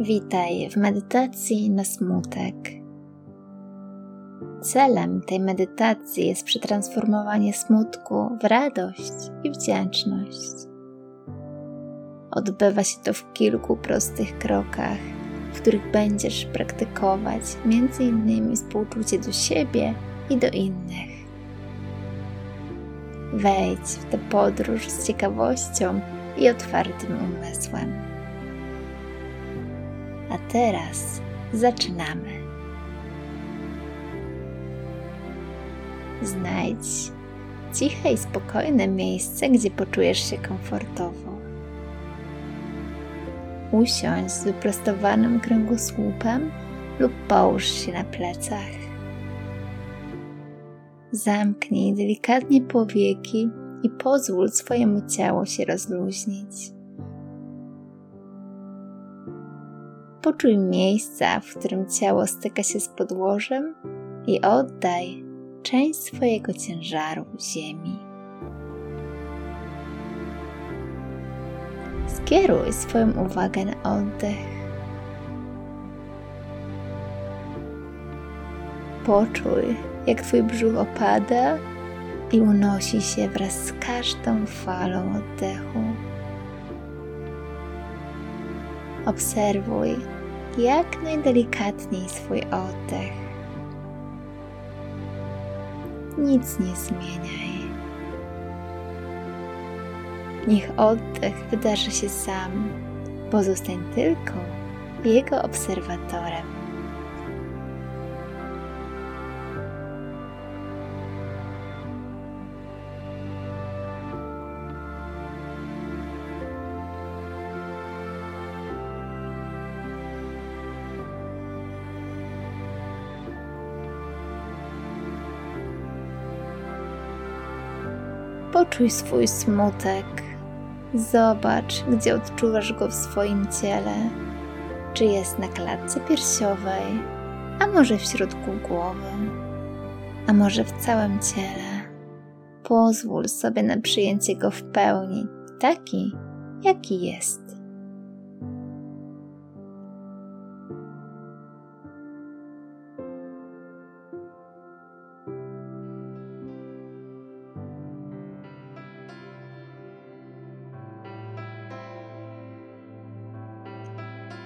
Witaj w medytacji na smutek. Celem tej medytacji jest przetransformowanie smutku w radość i wdzięczność. Odbywa się to w kilku prostych krokach, w których będziesz praktykować m.in. współczucie do siebie i do innych. Wejdź w tę podróż z ciekawością i otwartym umysłem. A teraz zaczynamy. Znajdź ciche i spokojne miejsce, gdzie poczujesz się komfortowo. Usiądź z wyprostowanym kręgosłupem lub połóż się na plecach. Zamknij delikatnie powieki i pozwól swojemu ciału się rozluźnić. Poczuj miejsca, w którym ciało styka się z podłożem i oddaj część swojego ciężaru ziemi. Skieruj swoją uwagę na oddech. Poczuj, jak Twój brzuch opada i unosi się wraz z każdą falą oddechu. Obserwuj jak najdelikatniej swój oddech. Nic nie zmieniaj. Niech oddech wydarzy się sam. Pozostań tylko jego obserwatorem. Poczuj swój smutek. Zobacz, gdzie odczuwasz go w swoim ciele. Czy jest na klatce piersiowej, a może w środku głowy, a może w całym ciele. Pozwól sobie na przyjęcie go w pełni, taki, jaki jest.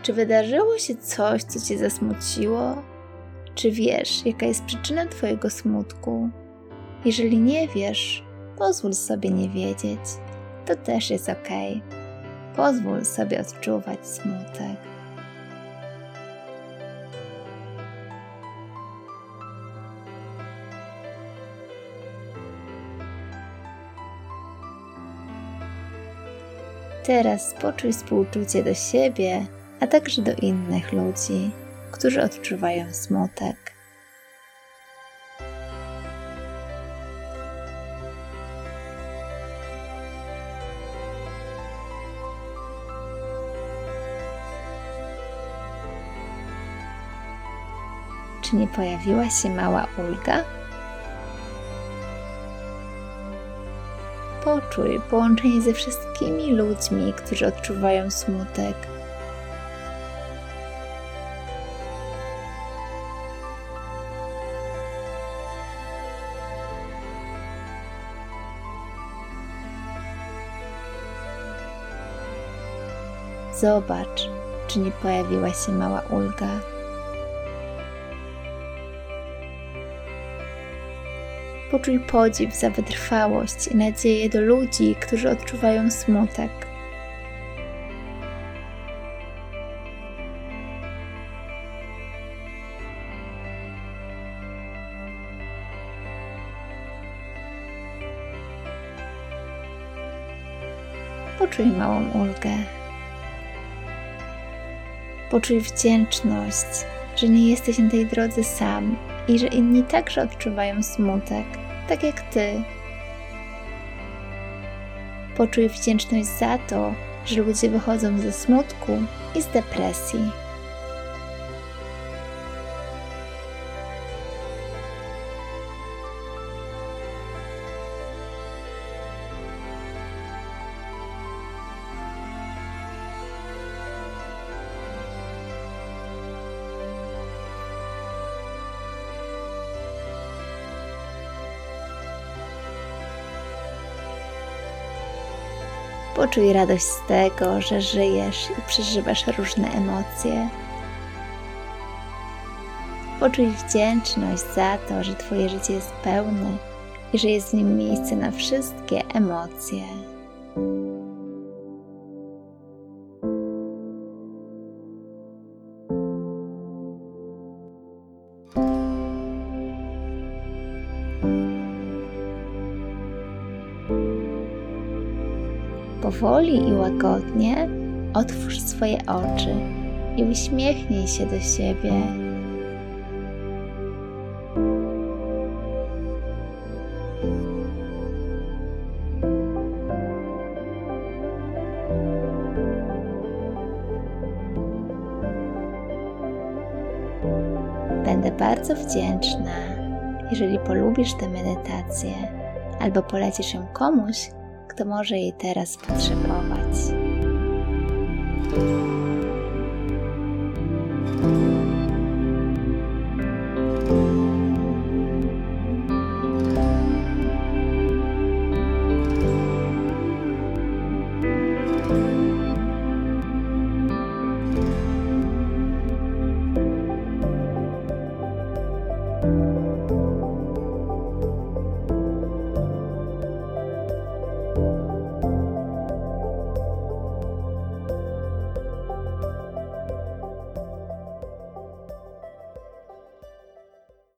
Czy wydarzyło się coś, co cię zasmuciło? Czy wiesz, jaka jest przyczyna Twojego smutku? Jeżeli nie wiesz, pozwól sobie nie wiedzieć. To też jest ok. Pozwól sobie odczuwać smutek. Teraz poczuj współczucie do siebie a także do innych ludzi, którzy odczuwają smutek. Czy nie pojawiła się mała ulga? Poczuj połączenie ze wszystkimi ludźmi, którzy odczuwają smutek Zobacz, czy nie pojawiła się mała ulga. Poczuj podziw za wytrwałość i nadzieję do ludzi, którzy odczuwają smutek. Poczuj małą ulgę. Poczuj wdzięczność, że nie jesteś na tej drodze sam i że inni także odczuwają smutek, tak jak ty. Poczuj wdzięczność za to, że ludzie wychodzą ze smutku i z depresji. Poczuj radość z tego, że żyjesz i przeżywasz różne emocje. Poczuj wdzięczność za to, że Twoje życie jest pełne i że jest w nim miejsce na wszystkie emocje. Powoli i łagodnie otwórz swoje oczy i uśmiechnij się do siebie. Będę bardzo wdzięczna, jeżeli polubisz tę medytację albo polecisz ją komuś, kto może jej teraz potrzebować.